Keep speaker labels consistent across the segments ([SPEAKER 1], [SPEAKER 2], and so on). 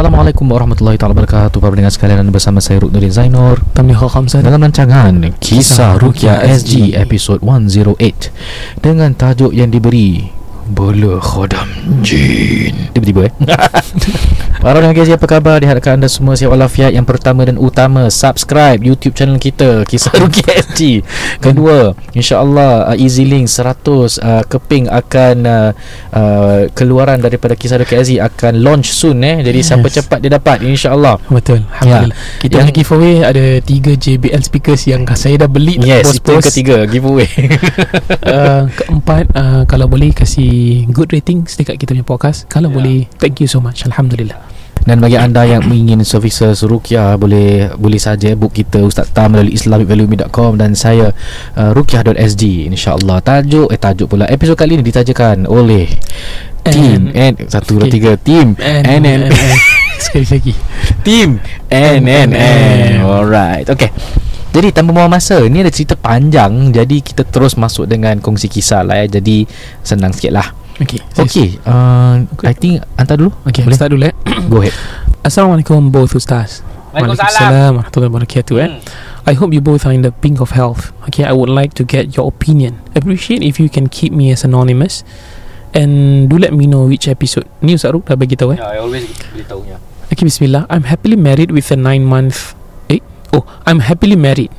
[SPEAKER 1] Assalamualaikum warahmatullahi taala wabarakatuh. Para pendengar sekalian bersama saya Ruknuddin Zainur.
[SPEAKER 2] Tamliha Khamzah
[SPEAKER 1] Dalam rancangan Kisah Rukia SG Episod 108 Dengan tajuk yang diberi Bola Khodam. Jin. Tiba-tiba eh? Para pendengar KSG apa khabar? Diharapkan anda semua sihat walafiat. Yang pertama dan utama Subscribe YouTube channel kita Kisah Rukia SG Kedua InsyaAllah uh, Easy Link 100 uh, Keping akan uh, uh, Keluaran daripada Kisah Rukia SG Akan launch soon eh? Jadi
[SPEAKER 2] Yes.
[SPEAKER 1] siapa cepat dia dapat InsyaAllah.
[SPEAKER 2] Betul Alhamdulillah. Kita
[SPEAKER 1] Yang-
[SPEAKER 2] giveaway Ada 3 JBL speakers Yang saya dah beli
[SPEAKER 1] Yes, itu ketiga giveaway.
[SPEAKER 2] uh, Keempat uh, Kalau boleh kasih Good ratings Dekat kita punya podcast Kalau
[SPEAKER 1] Ya.
[SPEAKER 2] boleh Thank you so much Alhamdulillah
[SPEAKER 1] Dan bagi anda yang ingin services Rukia boleh boleh saja book kita Ustaz Tam melalui islamicvalue.com dan saya uh, rukiah.sg insyaallah. Tajuk eh tajuk pula episod kali ini ditajakan oleh team
[SPEAKER 2] And-
[SPEAKER 1] N satu dua tiga team
[SPEAKER 2] And- and- and- Sekali lagi
[SPEAKER 1] team NNN. Alright. Okay. Jadi tanpa buang masa Ni ada cerita panjang Jadi kita terus masuk dengan Kongsi kisah lah ya Jadi Senang sikit lah
[SPEAKER 2] Okay
[SPEAKER 1] Okay uh, I think Hantar dulu
[SPEAKER 2] Okay
[SPEAKER 1] Boleh?
[SPEAKER 2] start dulu eh
[SPEAKER 1] Go ahead
[SPEAKER 2] Assalamualaikum both ustaz Waalaikumsalam warahmatullahi wabarakatuh eh. I hope you both are in the pink of health. Okay, I would like to get your opinion. Appreciate if you can keep me as anonymous and do let me know which episode. Ni Ustaz Ruk dah bagi tahu eh.
[SPEAKER 1] Ya, I always beritahu nya.
[SPEAKER 2] Okay, bismillah. I'm happily married with a 9 month oh, I'm happily married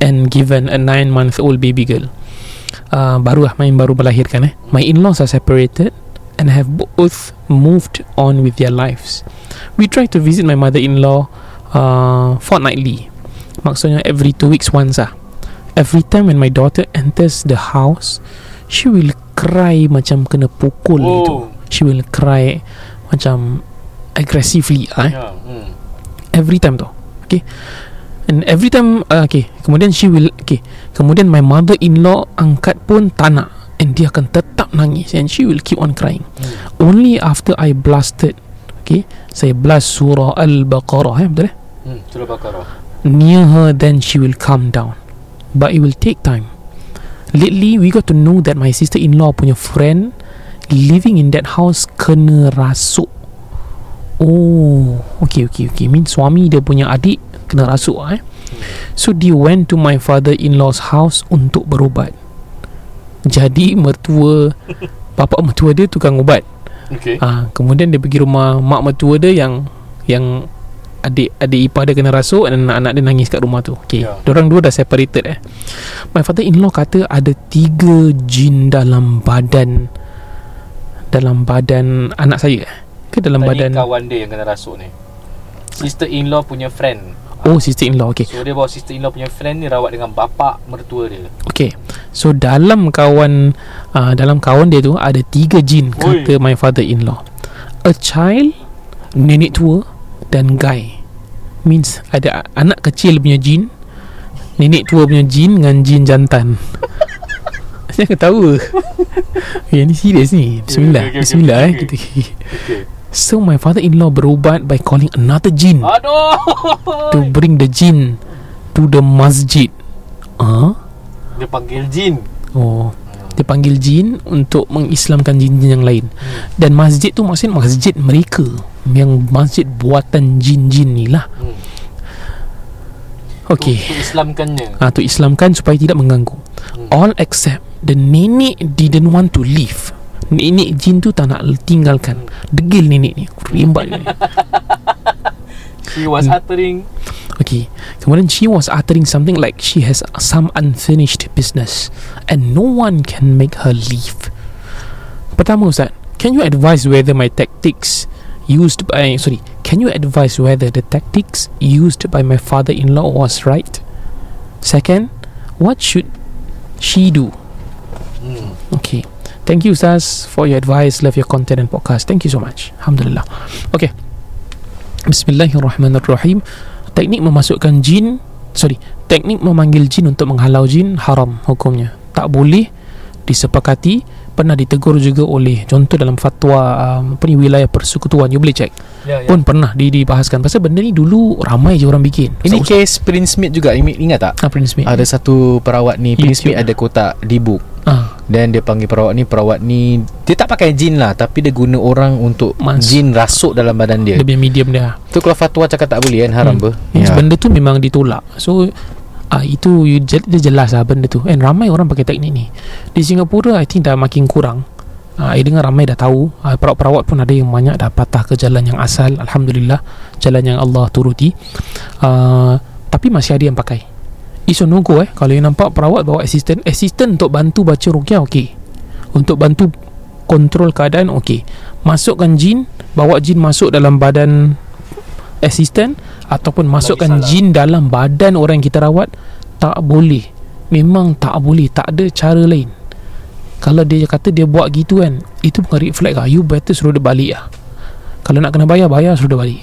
[SPEAKER 2] and given a 9 month old baby girl. Uh, baru lah main baru melahirkan eh. My in-laws are separated and have both moved on with their lives. We try to visit my mother-in-law uh, fortnightly. Maksudnya every two weeks once ah. Every time when my daughter enters the house, she will cry macam kena pukul
[SPEAKER 1] Oh.
[SPEAKER 2] gitu. She will cry macam aggressively ah. Eh
[SPEAKER 1] Ya. Hmm.
[SPEAKER 2] every time tau okay and every time uh, okay kemudian she will okay kemudian my mother-in-law angkat pun tak nak. And dia akan tetap nangis and she will keep on crying. Only after I blasted okay saya blast surah Al-Baqarah eh betul eh?
[SPEAKER 1] Hmm, surah Baqarah.
[SPEAKER 2] near her then she will calm down. But it will take time. Lately we got to know that my sister-in-law punya friend living in that house kena rasuk. Oh okay okay okay. Mean suami dia punya adik kena rasuk eh so dia went to my father-in-law's house untuk berubat jadi mertua bapa mertua dia tukang ubat
[SPEAKER 1] Okay.
[SPEAKER 2] Ah, kemudian dia pergi rumah mak mertua dia yang yang adik adik ipar dia kena rasuk dan anak-anak dia nangis kat rumah tu. Okey. Yeah. Diorang dua dah separated eh. My father-in-law kata ada tiga jin dalam badan dalam badan anak saya. eh? Ke dalam
[SPEAKER 3] Tadi
[SPEAKER 2] badan
[SPEAKER 3] kawan dia yang kena rasuk ni Sister-in-law punya friend
[SPEAKER 2] Oh, sister-in-law. Okey.
[SPEAKER 3] So dia bawa sister-in-law punya friend ni rawat dengan bapa mertua dia
[SPEAKER 2] Okey. So dalam kawan uh, dalam kawan dia tu ada tiga jin
[SPEAKER 3] Oi.
[SPEAKER 2] kata my father-in-law. A child, nenek tua dan guy. Means ada anak kecil punya jin, nenek tua punya jin dengan jin jantan. Saya ketawa. Eh ni serius ni. Bismillah.
[SPEAKER 3] okay, okay,
[SPEAKER 2] Bismillah
[SPEAKER 3] okay,
[SPEAKER 2] eh
[SPEAKER 3] okay.
[SPEAKER 2] kita.
[SPEAKER 3] Okay
[SPEAKER 2] So my father-in-law berubat by calling another jin
[SPEAKER 3] Aduh
[SPEAKER 2] to bring the jin to the masjid. Ah?
[SPEAKER 3] Dia panggil jin
[SPEAKER 2] Oh Dia panggil jin Untuk mengislamkan jin-jin yang lain
[SPEAKER 3] Hmm.
[SPEAKER 2] Dan masjid tu maksudnya masjid mereka Yang masjid buatan jin-jin ni lah
[SPEAKER 3] hmm.
[SPEAKER 2] Okay
[SPEAKER 3] Untuk Islamkannya
[SPEAKER 2] ha, Tu islamkan supaya tidak mengganggu
[SPEAKER 3] Hmm.
[SPEAKER 2] All except The nenek didn't want to leave Nenek jin tu tak nak tinggalkan. Degil nenek ni. Rimbat ni.
[SPEAKER 3] She was uttering
[SPEAKER 2] Okay. Kemudian she was uttering something like She has some unfinished business And no one can make her leave. Pertama Ustaz Can you advise whether my tactics Used by Sorry Can you advise whether the tactics Used by my father-in-law Was right? Second What should She do?
[SPEAKER 3] Hmm.
[SPEAKER 2] Okay Thank you Ustaz For your advice. Love your content and podcast. Thank you so much. Alhamdulillah. Okay. Bismillahirrahmanirrahim. Teknik memasukkan jin Sorry Teknik memanggil jin untuk menghalau jin Haram hukumnya. Tak boleh Disepakati Pernah ditegur juga oleh Contoh dalam fatwa um, Apa ni wilayah persekutuan. You boleh check
[SPEAKER 3] Ya ya.
[SPEAKER 2] Pun pernah di, dibahaskan. Pasal benda ni dulu Ramai je orang bikin.
[SPEAKER 1] Ini
[SPEAKER 2] Ustaz-
[SPEAKER 1] case Prince Smith juga Ingat tak?
[SPEAKER 2] Ah, Prince Smith.
[SPEAKER 1] Ada satu perawat ni Prince. Smith ada kotak di book.
[SPEAKER 2] Ah,
[SPEAKER 1] Dan dia panggil perawat ni Perawat ni Dia tak pakai jin lah Tapi dia guna orang Untuk
[SPEAKER 2] Mas-
[SPEAKER 1] jin rasuk dalam badan dia.
[SPEAKER 2] Dia punya medium dia.
[SPEAKER 1] Tu kalau fatwa cakap tak boleh kan Haram
[SPEAKER 2] Hmm.
[SPEAKER 1] ber
[SPEAKER 2] Yes, benda tu memang ditolak. So ah itu you, dia jelas lah benda tu. And ramai orang pakai teknik ni. Di Singapura I think dah makin kurang. Ah, I dengar ramai dah tahu. Ah, Perawat-perawat pun ada yang banyak Dah patah ke jalan yang asal. Alhamdulillah Jalan yang Allah turuti. Ah, Tapi masih ada yang pakai. Isu no go eh. Kalau you nampak perawat bawa assistant Assistant untuk bantu baca rukyah okey. Untuk bantu kontrol keadaan okey. Masukkan jin Bawa jin masuk dalam badan assistant Ataupun masukkan jin dalam badan orang yang kita rawat Tak boleh. Memang tak boleh. Tak ada cara lain. Kalau dia kata dia buat gitu kan Itu bukan flag lah. You better suruh dia balik lah. Kalau nak kena bayar Bayar suruh dia balik.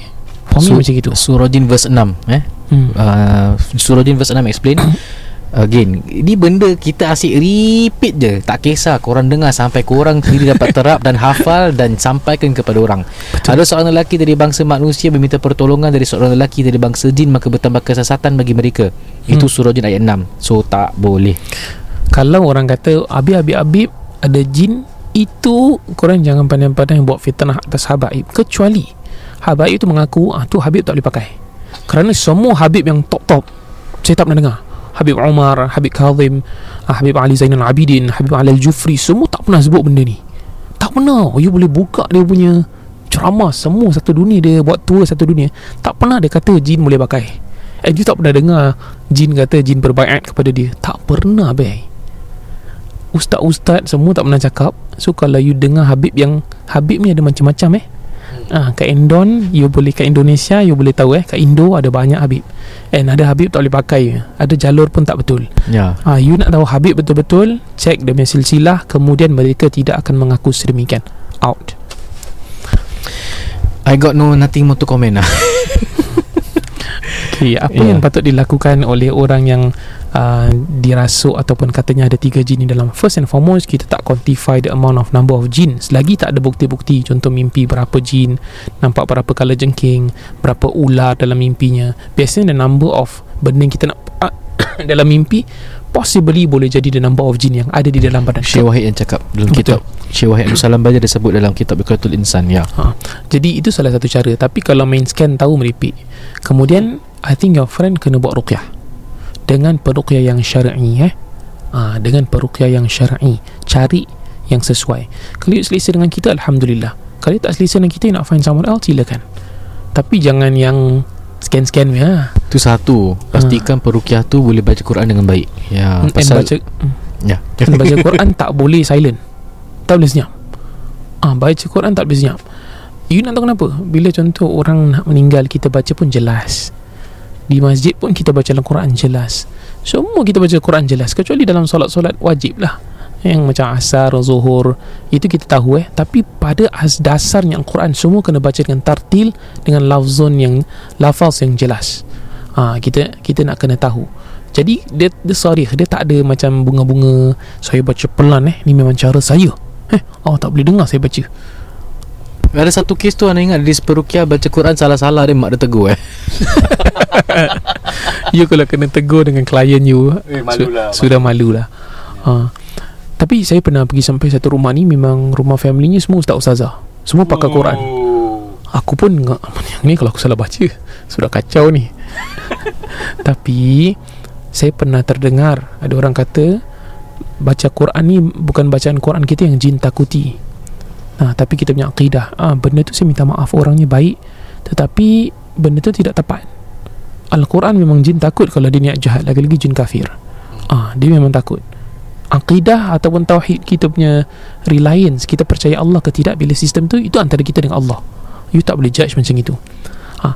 [SPEAKER 2] For me
[SPEAKER 1] Su-
[SPEAKER 2] macam gitu.
[SPEAKER 1] Surah Jin verse 6 eh?
[SPEAKER 2] hmm.
[SPEAKER 1] uh, Surah Jin verse 6 explain Again Ini benda kita asyik repeat je. Tak kisah korang dengar Sampai korang sendiri dapat terap Dan hafal Dan sampaikan kepada orang.
[SPEAKER 2] Betul.
[SPEAKER 1] Ada seorang lelaki dari bangsa manusia Meminta pertolongan dari seorang lelaki Dari bangsa jin Maka bertambah kesesatan bagi mereka. Itu
[SPEAKER 2] Hmm.
[SPEAKER 1] surah Jin ayat 6 So tak boleh.
[SPEAKER 2] Kalau orang kata Abib, Abib, Abib Ada jin Itu Korang jangan pandai-pandai Buat fitnah atas Habaib. Kecuali Habaib itu mengaku ah, Tu Habib tak boleh pakai. Kerana semua Habib yang top-top Saya tak pernah dengar Habib Umar Habib Kazim ah, Habib Ali Zainal Abidin Habib Ali Al-Jufri Semua tak pernah sebut benda ni. Tak pernah. You boleh buka dia punya Ceramah Semua satu dunia Dia buat tour satu dunia. Tak pernah dia kata Jin boleh pakai. And you tak pernah dengar Jin kata Jin berbaiat kepada dia. Tak pernah bay Ustaz-ustaz semua tak pernah cakap. So kalau you dengar Habib yang Habib ni ada macam-macam eh Ah, kat Indon You boleh kat Indonesia You boleh tahu eh Kat Indo ada banyak Habib. And ada Habib tak boleh pakai Ada jalur pun tak betul.
[SPEAKER 1] Ya.
[SPEAKER 2] Ah, You nak tahu Habib betul-betul Check dia punya silsilah Kemudian mereka tidak akan mengaku sedemikian. Out.
[SPEAKER 1] I got no nothing more to comment lah.
[SPEAKER 2] Okay, apa
[SPEAKER 1] Ya.
[SPEAKER 2] yang patut dilakukan oleh orang yang uh, dirasuk ataupun katanya ada tiga jin di dalam First and foremost, kita tak quantify the amount of number of jin. Selagi tak ada bukti-bukti Contoh mimpi berapa jin Nampak berapa kala jengking Berapa ular dalam mimpinya Biasanya the number of benda yang kita nak dalam mimpi Possibly boleh jadi the number of jin yang ada di dalam badan
[SPEAKER 1] Syekh Wahid yang cakap Dalam
[SPEAKER 2] Betul.
[SPEAKER 1] kitab Syekh Wahid Abdul Salam Baja Dia sebut dalam kitab Ikratul Insan Ya.
[SPEAKER 2] Ha. Jadi itu salah satu cara. Tapi kalau main scan tahu meripik. Kemudian I think your friend kena buat ruqyah Dengan peruqyah yang syar'i eh? Ha, Dengan peruqyah yang syar'i. Cari yang sesuai. Kalau you selesa dengan kita Alhamdulillah. Kalau you tak selesa dengan kita you Nak find someone else Silakan. Tapi jangan yang Scan-scan ya.
[SPEAKER 1] Itu satu. Pastikan perukiah tu Boleh baca Quran dengan baik. Ya
[SPEAKER 2] And
[SPEAKER 1] Pasal
[SPEAKER 2] baca
[SPEAKER 1] Ya.
[SPEAKER 2] Dan baca Quran tak boleh silent. Tak boleh senyap. Ah, Baca Quran tak boleh senyap. You nak tahu kenapa? Bila contoh orang nak meninggal Kita baca pun jelas Di masjid pun kita baca dalam Quran jelas. Semua kita baca Quran jelas Kecuali dalam solat-solat wajib lah. Yang macam asar, zuhur Itu kita tahu eh. Tapi pada as dasarnya Al-Quran Semua kena baca dengan tartil Dengan lafzun yang Lafaz yang jelas. Ha, Kita kita nak kena tahu. Jadi dia, dia sorry Dia tak ada macam bunga-bunga Saya baca pelan eh. Ni memang cara saya. Eh Oh tak boleh dengar saya baca
[SPEAKER 1] Ada satu kes tu Anda ingat Di perukiah baca Quran Salah-salah dia Mak dia tegur eh.
[SPEAKER 2] You kalau kena tegur dengan klien you
[SPEAKER 3] Eh,
[SPEAKER 2] su-
[SPEAKER 3] malulah,
[SPEAKER 2] Sudah malu lah ha. Tapi saya pernah pergi sampai satu rumah ni Memang rumah familynya semua ustaz ustazah. Semua pakai
[SPEAKER 3] Oh.
[SPEAKER 2] Quran. Aku pun enggak Yang ni kalau aku salah baca? Sudah kacau ni. Tapi Saya pernah terdengar Ada orang kata Baca Quran ni Bukan bacaan Quran kita yang jin takuti ha, Tapi kita punya akidah ha, Benda tu saya minta maaf Orangnya baik Tetapi Benda tu tidak tepat Al-Quran memang jin takut Kalau dia niat jahat Lagi-lagi jin kafir ah, Dia memang takut Akidah ataupun tauhid kita punya reliance Kita percaya Allah ke tidak Bila sistem tu Itu antara kita dengan Allah You tak boleh judge macam itu ha.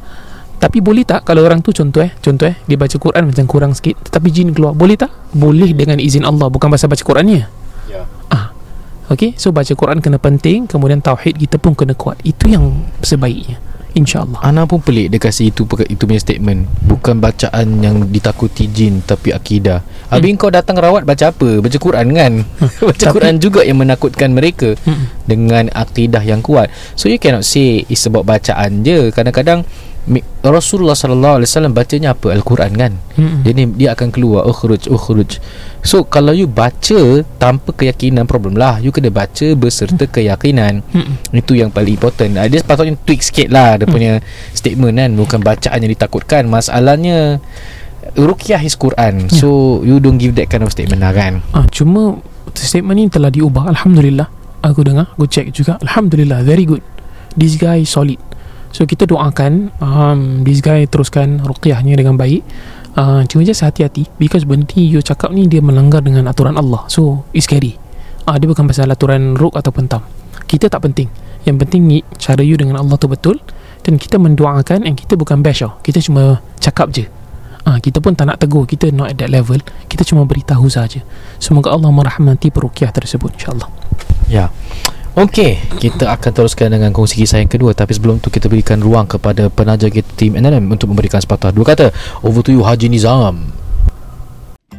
[SPEAKER 2] Tapi boleh tak Kalau orang tu contoh eh Contoh eh Dia baca Quran macam kurang sikit Tetapi jin keluar Boleh tak? Boleh dengan izin Allah Bukan pasal baca Qurannya
[SPEAKER 3] Ya.
[SPEAKER 2] Okay So baca Quran kena penting Kemudian tauhid kita pun kena kuat. Itu yang sebaiknya InsyaAllah.
[SPEAKER 1] Ana pun pelik Dia kasih itu Itu punya statement. Bukan bacaan yang ditakuti jin Tapi akidah. Habis kau datang rawat Baca apa? Baca Quran kan? baca
[SPEAKER 2] Tapi-
[SPEAKER 1] Quran juga yang menakutkan mereka
[SPEAKER 2] Mm-mm.
[SPEAKER 1] Dengan akidah yang kuat. So you cannot say It's about bacaan je. Kadang-kadang Rasulullah sallallahu alaihi wasallam bacanya apa? Al-Quran kan?
[SPEAKER 2] Mm-mm.
[SPEAKER 1] jadi dia akan keluar ukhruj ukhruj. So kalau you baca tanpa keyakinan problem lah. You kena baca berserta keyakinan.
[SPEAKER 2] Mm-mm.
[SPEAKER 1] itu yang paling important. Uh, dia sepatutnya tweak sikit lah dia punya statement kan? Bukan bacaan yang ditakutkan. Masalahnya Ruqyah is Quran. So you don't give that kind of statement lah kan?
[SPEAKER 2] Ah, cuma statement ni telah diubah. Alhamdulillah. Aku dengar Aku check juga. Alhamdulillah Very good. This guy solid So kita doakan um, This guy teruskan Ruqyahnya dengan baik. Uh, Cuma just hati-hati Because benda ni you cakap ni Dia melanggar dengan aturan Allah. So it's scary. Uh, Dia bukan pasal aturan ruk ataupun tam Kita tak penting. Yang penting ni Cara you dengan Allah tu betul Dan kita mendoakan And kita bukan bash tau. Kita cuma cakap je. Ah, kita pun tak nak tegur. Kita not at that level. Kita cuma beritahu saja. Semoga Allah merahmati perukiah tersebut InsyaAllah.
[SPEAKER 1] Ya Okey, kita akan teruskan dengan kongsi kisah yang kedua. Tapi sebelum tu kita berikan ruang kepada penaja kita tim NLM Untuk memberikan sepatah dua kata. Over to you Haji Nizam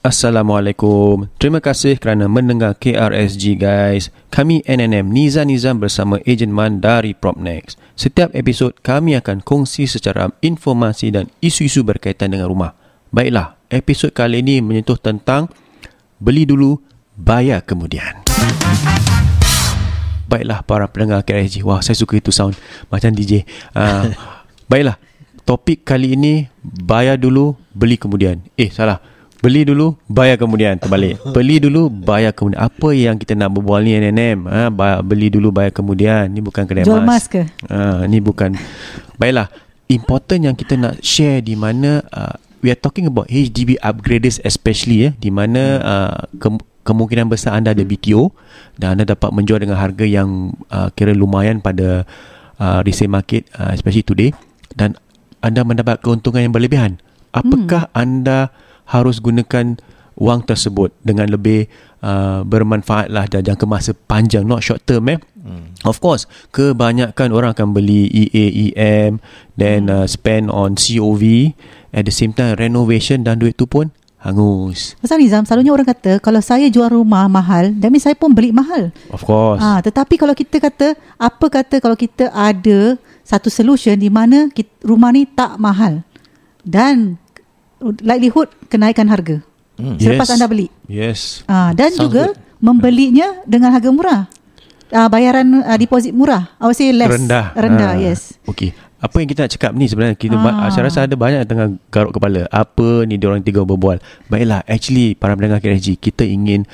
[SPEAKER 4] Assalamualaikum. Terima kasih kerana mendengar KRSG guys. Kami NNM Niza Nizam bersama Ejen Man dari Propnex. Setiap episod kami akan kongsi secara informasi dan isu-isu berkaitan dengan rumah. Baiklah, episod kali ini menyentuh tentang beli dulu, bayar kemudian. Baiklah para pendengar KRSG. Wah, saya suka itu sound macam DJ. Uh, baiklah, topik kali ini bayar dulu, beli kemudian. Eh, salah. Beli dulu, bayar kemudian. Terbalik. Beli dulu, bayar kemudian. Apa yang kita nak berbual ni NNM? Ha, beli dulu, bayar kemudian. Ni bukan kedai
[SPEAKER 5] Jual
[SPEAKER 4] emas
[SPEAKER 5] ke?
[SPEAKER 4] Ha, ni bukan. Baiklah. Important yang kita nak share di mana uh, we are talking about HDB upgraders especially ya, di mana uh, ke- kemungkinan besar anda ada BTO dan anda dapat menjual dengan harga yang uh, kira lumayan pada uh, resale market uh, especially today dan anda mendapat keuntungan yang berlebihan. Apakah hmm. anda harus gunakan wang tersebut dengan lebih uh, bermanfaat lah dan jangka masa panjang not short term eh. Hmm. of course kebanyakan orang akan beli E EA EM then uh, spend on COV at the same time renovation dan duit tu pun hangus.
[SPEAKER 5] Pasal Nizam, selalunya orang kata kalau saya jual rumah mahal, that means saya pun beli mahal.
[SPEAKER 4] of course.
[SPEAKER 5] Ah, tetapi kalau kita kata, apa kata kalau kita ada satu solution di mana kita, rumah ni tak mahal? Dan likelihood kenaikan harga
[SPEAKER 4] Hmm.
[SPEAKER 5] selepas
[SPEAKER 4] Yes.
[SPEAKER 5] anda beli.
[SPEAKER 4] yes
[SPEAKER 5] Ah, dan
[SPEAKER 1] Sounds
[SPEAKER 5] juga membelinya dengan harga murah. Ah, bayaran ah, deposit murah. I would say less.
[SPEAKER 4] rendah
[SPEAKER 5] Rendah,
[SPEAKER 4] Ah,
[SPEAKER 5] yes.
[SPEAKER 4] okey apa yang kita nak cakap ni sebenarnya kita
[SPEAKER 5] ah.
[SPEAKER 4] Saya rasa ada banyak yang tengah garuk kepala apa ni diorang tiga berbual baiklah actually para pendengar KRSG kita ingin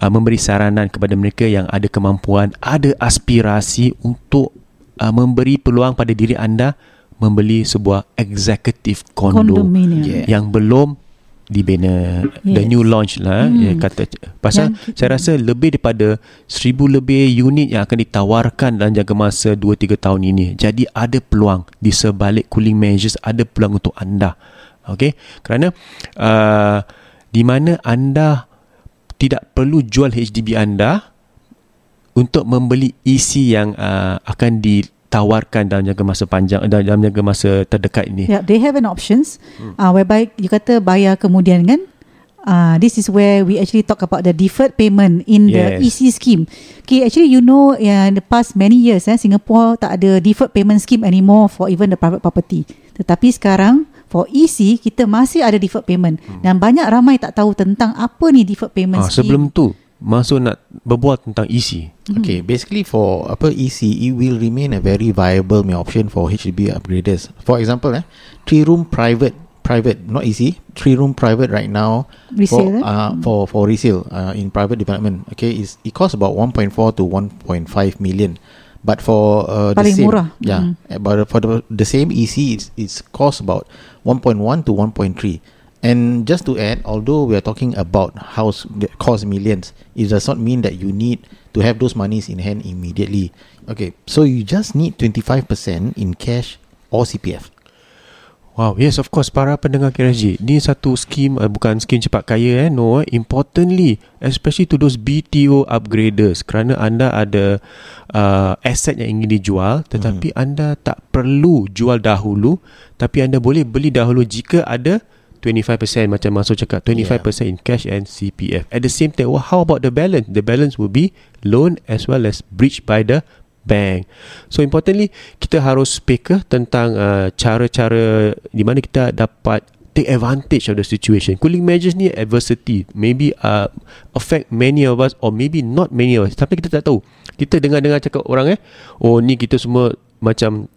[SPEAKER 4] uh, memberi saranan kepada mereka yang ada kemampuan ada aspirasi untuk uh, memberi peluang pada diri anda membeli sebuah executive condo
[SPEAKER 5] Condominium.
[SPEAKER 1] Yeah.
[SPEAKER 4] yang belum dibina the
[SPEAKER 5] Yes.
[SPEAKER 4] new launch lah hmm. ya, kata pasal
[SPEAKER 5] Yang kita-
[SPEAKER 4] saya rasa lebih daripada seribu lebih unit yang akan ditawarkan dalam jangka masa 2-3 tahun ini jadi ada peluang di sebalik cooling measures ada peluang untuk anda okey kerana uh, di mana anda tidak perlu jual HDB anda untuk membeli EC yang uh, akan ditawarkan dalam jangka masa panjang dalam dalam jangka masa terdekat ini
[SPEAKER 5] Yeah, they have an options uh, whereby you kata bayar kemudian kan. Uh, this is where we actually talk about the deferred payment in the
[SPEAKER 4] Yes.
[SPEAKER 5] EC scheme. Okay, actually you know yeah, in the past many years eh, Singapore tak ada deferred payment scheme anymore for even the private property. Tetapi sekarang for EC kita masih ada deferred payment dan banyak ramai tak tahu tentang apa ni deferred payment
[SPEAKER 4] Ah,
[SPEAKER 5] scheme.
[SPEAKER 4] sebelum tu masuk nak berbual tentang EC.
[SPEAKER 1] Okay, basically for apa EC, it will remain a very viable punya option for HDB upgraders. For example, eh, three room private, private, not EC, three room private right now
[SPEAKER 5] Resale, eh?
[SPEAKER 1] for uh, for for resale uh, in private development. Okay, is it costs about 1.4 to 1.5 million. But for uh, the
[SPEAKER 5] Paling
[SPEAKER 1] same,
[SPEAKER 5] murah.
[SPEAKER 1] yeah, eh, but for the, the same EC, it's it's cost about 1.1 to 1.3. And just to add, although we are talking about house that cost millions, it does not mean that you need to have those monies in hand immediately. Okay, so you just need 25% in cash or CPF.
[SPEAKER 4] Wow, yes of course para pendengar KRSG. Ni satu skim uh, bukan skim cepat kaya eh. No, eh. importantly especially to those BTO upgraders kerana anda ada uh, aset yang ingin dijual tetapi hmm. anda tak perlu jual dahulu tapi anda boleh beli dahulu jika ada 25% macam Masuk cakap 25% yeah. in cash and CPF. At the same time, well, how about the balance? The balance will be loan as well as bridge by the bank. So importantly, kita harus speak tentang uh, cara-cara di mana kita dapat take advantage of the situation. Cooling measures ni adversity maybe uh, affect many of us or maybe not many of us. Tapi kita tak tahu. Kita dengar-dengar cakap orang eh, oh ni kita semua macam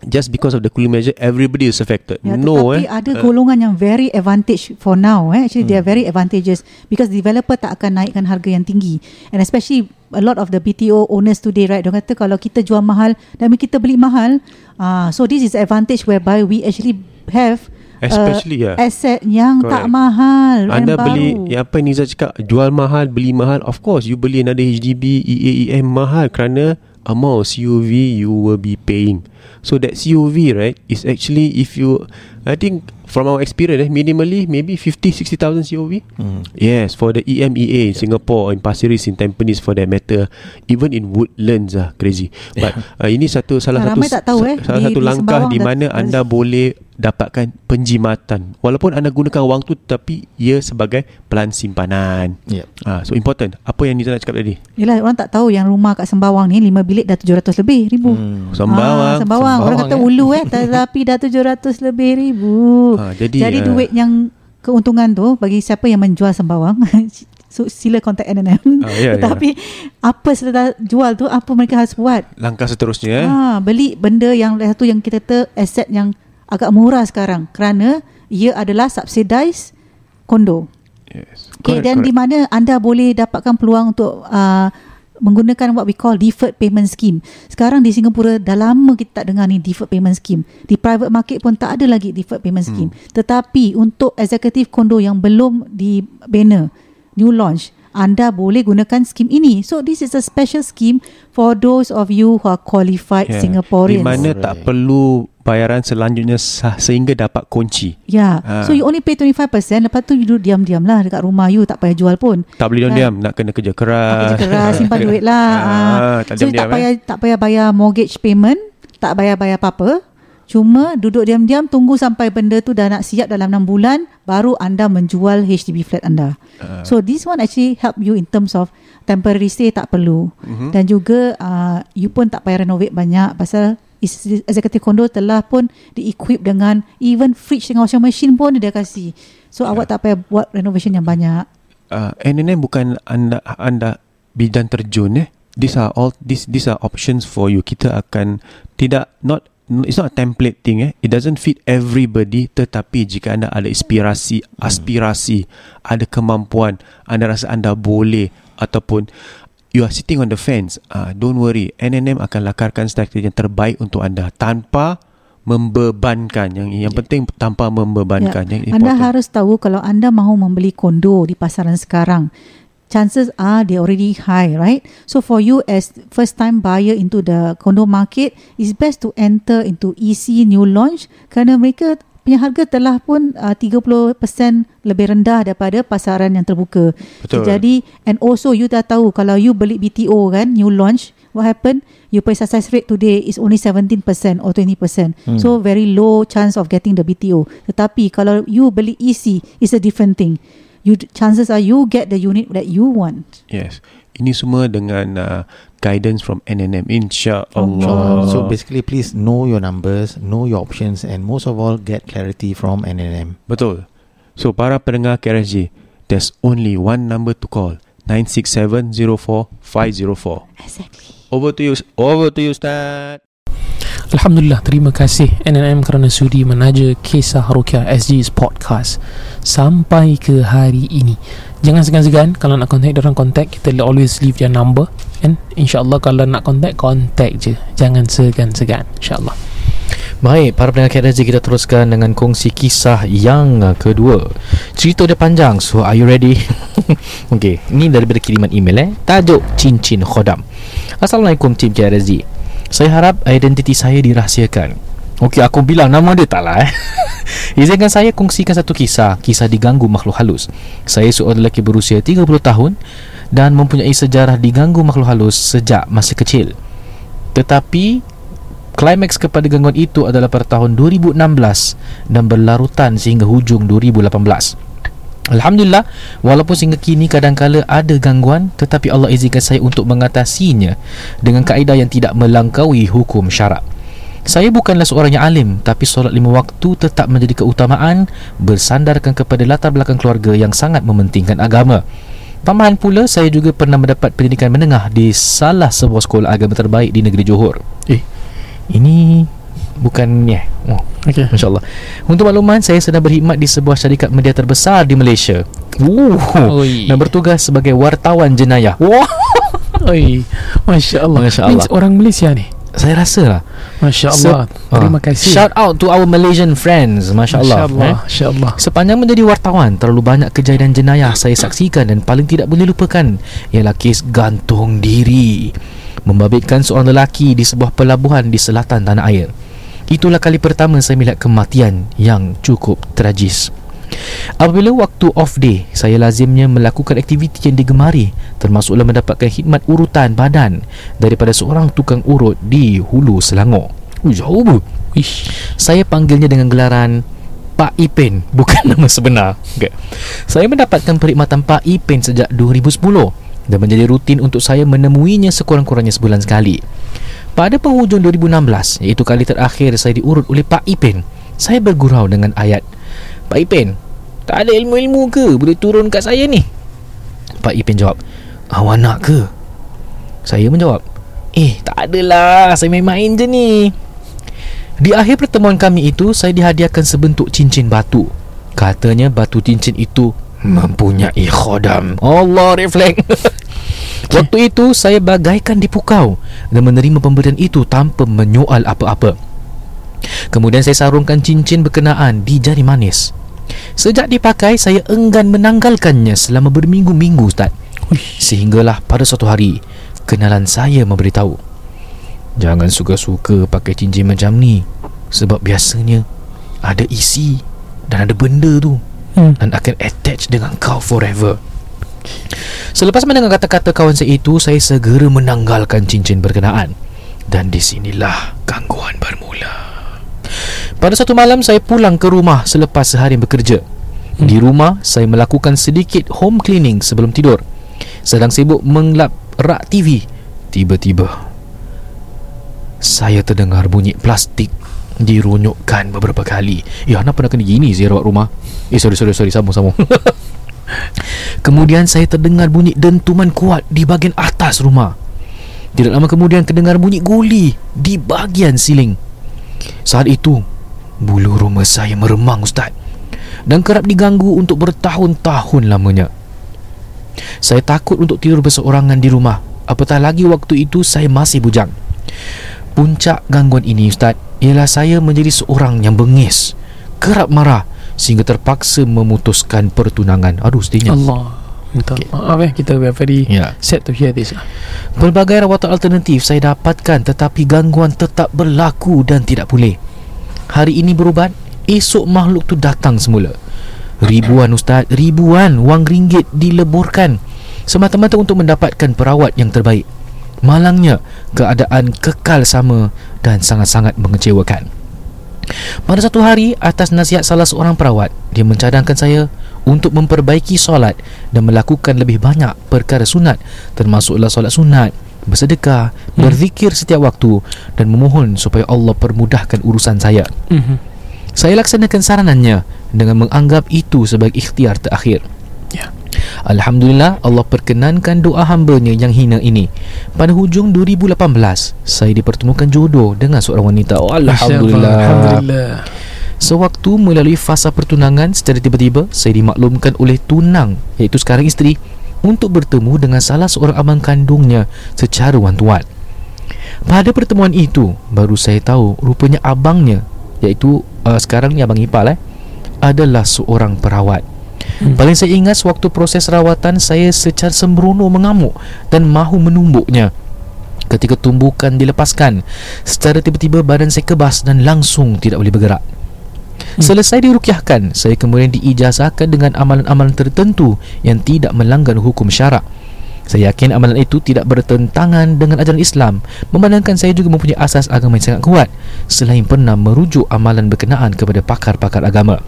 [SPEAKER 4] just because of the cooling measure everybody is affected
[SPEAKER 5] Ya,
[SPEAKER 4] no
[SPEAKER 5] tetapi
[SPEAKER 4] eh
[SPEAKER 5] ada golongan yang very advantage for now eh actually they are
[SPEAKER 4] Hmm.
[SPEAKER 5] very advantageous because developer tak akan naikkan harga yang tinggi and especially a lot of the BTO owners today right dia kata kalau kita jual mahal dan kita beli mahal ah so this is advantage whereby we actually have
[SPEAKER 4] Especially,
[SPEAKER 5] uh,
[SPEAKER 4] yeah.
[SPEAKER 5] asset yang tak
[SPEAKER 4] Correct.
[SPEAKER 5] mahal
[SPEAKER 4] anda
[SPEAKER 5] and
[SPEAKER 4] beli
[SPEAKER 5] baru.
[SPEAKER 4] yang apa Niza cakap jual mahal beli mahal of course you beli another HDB EAEM mahal kerana amount of CUV you will be paying. So that CUV right is actually if you I think from our experience eh, minimally maybe 50 60,000 CUV
[SPEAKER 1] Hmm.
[SPEAKER 4] Yes, for the EMEA in Singapore, in Pasir Ris, in Tampines for that matter, even in Woodlands ah crazy. But uh, ini satu salah
[SPEAKER 5] Ah,
[SPEAKER 4] satu
[SPEAKER 5] tak tahu, eh,
[SPEAKER 4] salah
[SPEAKER 5] di-
[SPEAKER 4] satu
[SPEAKER 5] di
[SPEAKER 4] langkah di mana
[SPEAKER 5] dah-
[SPEAKER 4] anda boleh dapatkan penjimatan. Walaupun anda gunakan wang tu tapi ia sebagai pelan simpanan.
[SPEAKER 1] Yep.
[SPEAKER 4] Ah, so important. Apa yang Nizam nak cakap tadi?
[SPEAKER 5] Yelah orang tak tahu yang rumah kat Sembawang ni 5 bilik dah 700 lebih ribu.
[SPEAKER 1] Hmm.
[SPEAKER 4] Sembawang.
[SPEAKER 5] Ah, Sembawang. Orang
[SPEAKER 1] Sembawang,
[SPEAKER 5] kata
[SPEAKER 1] eh.
[SPEAKER 5] ulu eh tetapi dah 700 lebih ribu.
[SPEAKER 4] Ah, jadi,
[SPEAKER 5] jadi
[SPEAKER 4] ah,
[SPEAKER 5] duit yang keuntungan tu bagi siapa yang menjual Sembawang so, sila kontak NNM.
[SPEAKER 4] Ah, ya, ya.
[SPEAKER 5] tetapi apa setelah jual tu apa mereka harus buat?
[SPEAKER 4] Langkah seterusnya.
[SPEAKER 5] Ah, beli benda yang satu yang kita kata aset yang agak murah sekarang kerana ia adalah subsidized kondo.
[SPEAKER 4] Yes.
[SPEAKER 5] Okay,
[SPEAKER 4] Correct,
[SPEAKER 5] dan di
[SPEAKER 4] correct.
[SPEAKER 5] mana anda boleh dapatkan peluang untuk uh, menggunakan what we call deferred payment scheme. Sekarang di Singapura dah lama kita tak dengar ni deferred payment scheme. Di private market pun tak ada lagi deferred payment
[SPEAKER 4] Hmm.
[SPEAKER 5] scheme. Tetapi untuk executive condo yang belum dibina, new launch, anda boleh gunakan skim ini. So this is a special scheme for those of you who are qualified
[SPEAKER 4] Yeah.
[SPEAKER 5] Singaporeans.
[SPEAKER 4] Di mana tak perlu bayaran selanjutnya sah, sehingga dapat kunci.
[SPEAKER 5] Ya,
[SPEAKER 4] Ah.
[SPEAKER 5] so you only pay 25%, lepas tu you duduk diam-diam lah dekat rumah you, tak payah jual pun.
[SPEAKER 4] Tak boleh
[SPEAKER 5] Kan?
[SPEAKER 4] diam-diam nak kena kerja keras.
[SPEAKER 5] kerja keras simpan duit lah.
[SPEAKER 4] Ah,
[SPEAKER 5] Ah,
[SPEAKER 4] tak
[SPEAKER 5] so
[SPEAKER 4] diam-diam,
[SPEAKER 5] tak payah tak payah bayar mortgage payment, tak bayar bayar apa-apa. Cuma duduk diam-diam tunggu sampai benda tu dah nak siap dalam 6 bulan baru anda menjual HDB flat anda.
[SPEAKER 4] Ah.
[SPEAKER 5] So this one actually help you in terms of temporary stay tak perlu.
[SPEAKER 4] Mhm.
[SPEAKER 5] Dan juga uh, you pun tak payah renovate banyak pasal executive condo telah pun di-equip dengan even fridge dengan washing machine pun dia kasih. So awak tak payah buat renovation yang banyak.
[SPEAKER 4] uh, NNM bukan anda anda bidang terjun eh. These are all these these are options for you. Kita akan tidak not it's not a template thing eh. It doesn't fit everybody tetapi jika anda ada inspirasi, aspirasi, ada kemampuan, anda rasa anda boleh ataupun you are sitting on the fence, ah don't worry. NNM akan lakarkan strategi yang terbaik untuk anda tanpa membebankan yang yang penting tanpa membebankan yang
[SPEAKER 5] Ya. Anda
[SPEAKER 4] important.
[SPEAKER 5] harus tahu kalau anda mahu membeli kondo di pasaran sekarang, chances are they already high, right? So for you as first time buyer into the condo market, it's best to enter into EC new launch kerana mereka punya harga telah pun uh, 30% lebih rendah daripada pasaran yang terbuka.
[SPEAKER 4] Betul.
[SPEAKER 5] Jadi and also you dah tahu kalau you beli BTO kan new launch what happen your pay success rate today is only 17% or 20%.
[SPEAKER 1] Hmm.
[SPEAKER 5] So very low chance of getting the BTO. Tetapi kalau you beli EC is a different thing. You chances are you get the unit that you want.
[SPEAKER 4] Yes. Ini semua dengan uh, guidance from NNM
[SPEAKER 5] From
[SPEAKER 4] insya-Allah.
[SPEAKER 1] So basically please know your numbers, know your options and most of all get clarity from NNM.
[SPEAKER 4] Betul. So para pendengar KRSG, there's only one number to call. 96704 504.
[SPEAKER 5] Exactly.
[SPEAKER 4] Over to you. Over to you, Ustaz.
[SPEAKER 2] Alhamdulillah terima kasih NNM kerana sudi menaja kisah Rukia SG's podcast sampai ke hari ini. Jangan segan-segan kalau nak contact orang contact kita always leave their number and insyaallah kalau nak contact contact je. Jangan segan-segan insyaallah.
[SPEAKER 1] Baik, para pendengar KRZ kita teruskan dengan kongsi kisah yang kedua. Cerita dia panjang, so are you ready? Okey, ini daripada kiriman email eh. Tajuk Cincin Khodam. Assalamualaikum tim KRZ. Saya harap identiti saya dirahsiakan. Okey, aku bilang nama dia tak lah eh. Izinkan saya kongsikan satu kisah. Kisah diganggu makhluk halus. Saya seorang lelaki berusia 30 tahun Dan mempunyai sejarah diganggu makhluk halus Sejak masih kecil. Tetapi Klimaks kepada gangguan itu adalah pada tahun 2016 Dan berlarutan sehingga hujung 2018 Alhamdulillah Walaupun sehingga kini kadangkala ada gangguan Tetapi Allah izinkan saya untuk mengatasinya Dengan kaedah yang tidak melangkaui hukum syarak saya bukanlah seorang yang alim Tapi solat lima waktu tetap menjadi keutamaan Bersandarkan kepada latar belakang keluarga Yang sangat mementingkan agama Tambahan pula saya juga pernah mendapat pendidikan menengah Di salah sebuah sekolah agama terbaik di negeri Johor Eh, ini bukan ni eh oh,
[SPEAKER 2] Okay.
[SPEAKER 1] Masya Allah Untuk makluman Saya sedang berkhidmat Di sebuah syarikat media terbesar Di Malaysia uh,
[SPEAKER 2] Oi.
[SPEAKER 1] Dan bertugas sebagai wartawan jenayah Wah
[SPEAKER 2] Oi, Masya Allah.
[SPEAKER 1] Masya Allah.
[SPEAKER 2] orang Malaysia ni.
[SPEAKER 1] Saya rasa lah
[SPEAKER 2] Masya Allah. Terima
[SPEAKER 1] Ah.
[SPEAKER 2] kasih.
[SPEAKER 1] Shout out to our Malaysian friends Masya Allah,
[SPEAKER 2] Masya Allah.
[SPEAKER 1] eh.
[SPEAKER 2] Masya Allah.
[SPEAKER 1] Sepanjang menjadi wartawan Terlalu banyak kejadian jenayah Saya saksikan Dan paling tidak boleh lupakan Ialah kes gantung diri Membabitkan seorang lelaki Di sebuah pelabuhan Di selatan tanah air Itulah kali pertama saya melihat kematian Yang cukup tragis Apabila waktu off day Saya lazimnya melakukan aktiviti yang digemari Termasuklah mendapatkan khidmat urutan badan Daripada seorang tukang urut Di Hulu Selangor Oh, jauh ber.
[SPEAKER 2] Ish.
[SPEAKER 1] Saya panggilnya dengan gelaran Pak Ipin Bukan nama sebenar okay. Saya mendapatkan perkhidmatan Pak Ipin sejak 2010 Dan menjadi rutin untuk saya menemuinya sekurang-kurangnya sebulan sekali Pada penghujung 2016 Iaitu kali terakhir saya diurut oleh Pak Ipin Saya bergurau dengan ayat Pak Ipin Tak ada ilmu-ilmu ke Boleh turun kat saya ni Pak Ipin jawab Awak nak ke Saya menjawab Eh tak adalah Saya main-main je ni di akhir pertemuan kami itu, saya dihadiahkan sebentuk cincin batu. Katanya batu cincin itu mempunyai khodam. Allah reflect. Waktu itu, saya bagaikan dipukau dan menerima pemberian itu tanpa menyoal apa-apa. Kemudian saya sarungkan cincin berkenaan di jari manis. Sejak dipakai, saya enggan menanggalkannya selama berminggu-minggu, Ustaz. Sehinggalah pada suatu hari, kenalan saya memberitahu. Jangan suka-suka pakai cincin macam ni Sebab biasanya Ada isi Dan ada benda tu
[SPEAKER 2] Hmm.
[SPEAKER 1] Dan akan attach dengan kau forever. Selepas mendengar kata-kata kawan saya itu Saya segera menanggalkan cincin berkenaan. Dan di sinilah gangguan bermula Pada satu malam saya pulang ke rumah Selepas sehari bekerja Di rumah saya melakukan sedikit home cleaning sebelum tidur Sedang sibuk mengelap rak TV Tiba-tiba saya terdengar bunyi plastik dirunyukkan beberapa kali. Ya, anak pernah kena gini sih rawat rumah. Eh, sorry, sorry, sorry. Sambung-sambung. kemudian saya terdengar bunyi dentuman kuat di bahagian atas rumah. Tidak lama kemudian terdengar bunyi guli di bahagian siling. Saat itu, bulu rumah saya meremang, Ustaz. Dan kerap diganggu untuk bertahun-tahun lamanya. Saya takut untuk tidur berseorangan di rumah. Apatah lagi waktu itu saya masih bujang. Puncak gangguan ini Ustaz Ialah saya menjadi seorang yang bengis Kerap marah Sehingga terpaksa memutuskan pertunangan Aduh sedihnya
[SPEAKER 2] Allah. Minta
[SPEAKER 1] Okay.
[SPEAKER 2] maaf eh kita we are very
[SPEAKER 1] Ya.
[SPEAKER 2] sad to hear this. lah.
[SPEAKER 1] Pelbagai rawatan alternatif saya dapatkan Tetapi gangguan tetap berlaku dan tidak pulih Hari ini berubat Esok makhluk tu datang semula. Ribuan Ustaz Ribuan wang ringgit dileburkan Semata-mata untuk mendapatkan perawat yang terbaik. Malangnya keadaan kekal sama dan sangat-sangat mengecewakan. Pada satu hari atas nasihat salah seorang perawat, dia mencadangkan saya untuk memperbaiki solat dan melakukan lebih banyak perkara sunat termasuklah solat sunat, bersedekah,
[SPEAKER 2] Hmm.
[SPEAKER 1] berzikir setiap waktu dan memohon supaya Allah permudahkan urusan saya.
[SPEAKER 2] Mhm.
[SPEAKER 1] Saya laksanakan saranannya dengan menganggap itu sebagai ikhtiar terakhir.
[SPEAKER 2] Ya.
[SPEAKER 1] Alhamdulillah Allah perkenankan doa hambanya yang hina ini Pada hujung 2018 Saya dipertemukan jodoh dengan seorang wanita oh, Alhamdulillah
[SPEAKER 2] Alhamdulillah.
[SPEAKER 1] Sewaktu melalui fasa pertunangan Secara tiba-tiba Saya dimaklumkan oleh tunang Iaitu sekarang isteri Untuk bertemu dengan salah seorang abang kandungnya Secara wan-tuan Pada pertemuan itu Baru saya tahu Rupanya abangnya Iaitu uh, sekarang ni abang ipal eh Adalah seorang perawat.
[SPEAKER 2] Hmm.
[SPEAKER 1] Paling saya ingat Sewaktu proses rawatan Saya secara sembrono mengamuk Dan mahu menumbuknya. Ketika tumbukan dilepaskan Secara tiba-tiba badan saya kebas Dan langsung tidak boleh bergerak Selesai dirukyahkan Saya kemudian diijazahkan dengan amalan-amalan tertentu Yang tidak melanggar hukum syarak. Saya yakin amalan itu tidak bertentangan dengan ajaran Islam. Memandangkan saya juga mempunyai asas agama yang sangat kuat Selain pernah merujuk amalan berkenaan kepada pakar-pakar agama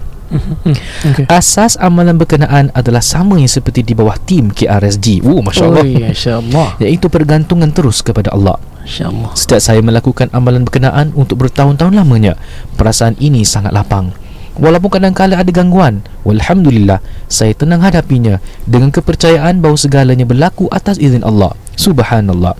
[SPEAKER 2] Okay.
[SPEAKER 1] Asas amalan berkenaan adalah sama yang seperti di bawah tim KRSG Oh, Masya Allah
[SPEAKER 2] Masya Allah
[SPEAKER 1] Iaitu pergantungan terus kepada Allah.
[SPEAKER 2] Masya Allah
[SPEAKER 1] Setiap saya melakukan amalan berkenaan untuk bertahun-tahun lamanya Perasaan ini sangat lapang. Walaupun kadang-kadang ada gangguan Walhamdulillah Saya tenang hadapinya Dengan kepercayaan bahawa segalanya berlaku atas izin Allah. Subhanallah.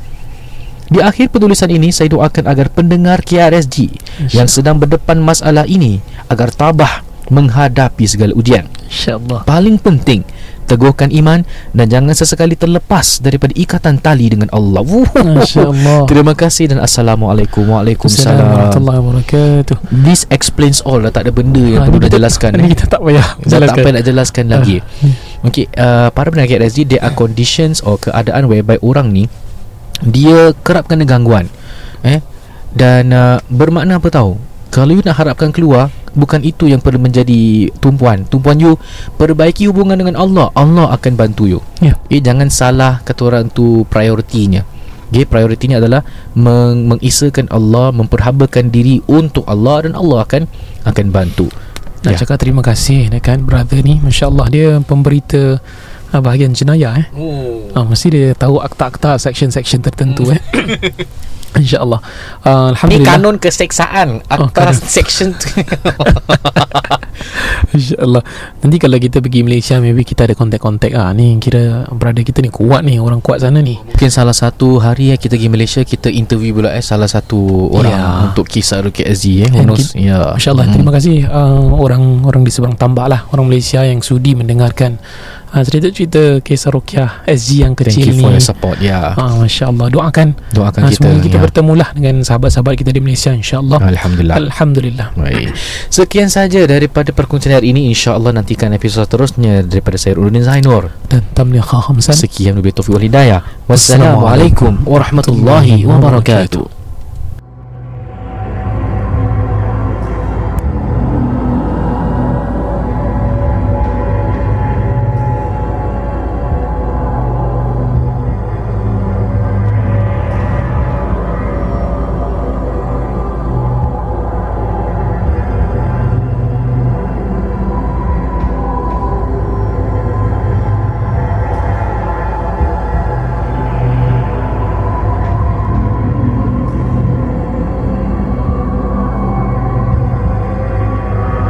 [SPEAKER 1] Di akhir penulisan ini saya doakan agar pendengar KRSG yang sedang berdepan masalah ini agar tabah menghadapi segala ujian.
[SPEAKER 2] Masya Allah
[SPEAKER 1] Paling penting teguhkan iman dan jangan sesekali terlepas daripada ikatan tali dengan Allah. Wuh.
[SPEAKER 2] Masya Allah
[SPEAKER 1] Terima kasih dan assalamualaikum waalaikumsalam.
[SPEAKER 2] warahmatullahi wabarakatuh
[SPEAKER 1] This explains all dah tak ada benda yang
[SPEAKER 2] Ah,
[SPEAKER 1] perlu dah
[SPEAKER 2] kita-
[SPEAKER 1] jelaskan.
[SPEAKER 2] Ni kita tak payah
[SPEAKER 1] Dah tak
[SPEAKER 2] jelaskan.
[SPEAKER 1] payah nak jelaskan lagi. Okey, uh, para pendengar KRSG there are conditions or keadaan whereby orang ni dia kerap kena gangguan. Eh? Dan uh, bermakna apa tahu? Kalau you nak harapkan keluar Bukan itu yang perlu menjadi tumpuan Tumpuan you Perbaiki hubungan dengan Allah Allah akan bantu you
[SPEAKER 2] Ya.
[SPEAKER 1] Eh jangan salah kata orang tu prioritinya Okay, prioritinya adalah meng- mengisahkan Allah, memperhabakan diri untuk Allah dan Allah akan akan bantu.
[SPEAKER 2] Nak
[SPEAKER 1] Ya.
[SPEAKER 2] cakap terima kasih dekat brother ni Masya Allah dia pemberita ah, bahagian jenayah eh
[SPEAKER 3] Oh.
[SPEAKER 2] ah, Mesti dia tahu akta-akta section-section tertentu eh Insya Allah uh,
[SPEAKER 3] Ni
[SPEAKER 2] Alhamdulillah
[SPEAKER 3] kanun keseksaan
[SPEAKER 2] Oh,
[SPEAKER 3] Akta
[SPEAKER 2] kanun.
[SPEAKER 3] section tu
[SPEAKER 2] InsyaAllah Nanti kalau kita pergi Malaysia Maybe kita ada kontak-kontak ah Ni kira brother kita ni kuat ni Orang kuat sana ni
[SPEAKER 1] Mungkin salah satu hari yang kita pergi Malaysia kita interview pula eh salah satu orang
[SPEAKER 2] Ya.
[SPEAKER 1] untuk kisah Ruki SG eh.
[SPEAKER 2] Kita-
[SPEAKER 1] Ya.
[SPEAKER 2] Masya Allah
[SPEAKER 1] Mm.
[SPEAKER 2] Terima kasih uh, Orang-orang di seberang tambak lah Orang Malaysia yang sudi mendengarkan uh, Cerita-cerita Kisah Rukiah SG yang
[SPEAKER 1] Thank
[SPEAKER 2] kecil
[SPEAKER 1] you
[SPEAKER 2] ni
[SPEAKER 1] for your support. Ya.
[SPEAKER 2] Ah, Masya Allah Doakan
[SPEAKER 1] Doakan
[SPEAKER 2] Ah,
[SPEAKER 1] kita.
[SPEAKER 2] Semoga kita
[SPEAKER 1] ya.
[SPEAKER 2] bertemulah Dengan sahabat-sahabat kita di Malaysia InsyaAllah
[SPEAKER 1] Alhamdulillah.
[SPEAKER 2] Alhamdulillah
[SPEAKER 1] Baik. Sekian saja daripada perkongsian hari ini. InsyaAllah nantikan episod seterusnya daripada saya Rudin Zainur.
[SPEAKER 2] Dan Tamliah Hamsan
[SPEAKER 1] Sekian lebih taufiq wal hidayah. Wassalamualaikum warahmatullahi wabarakatuh.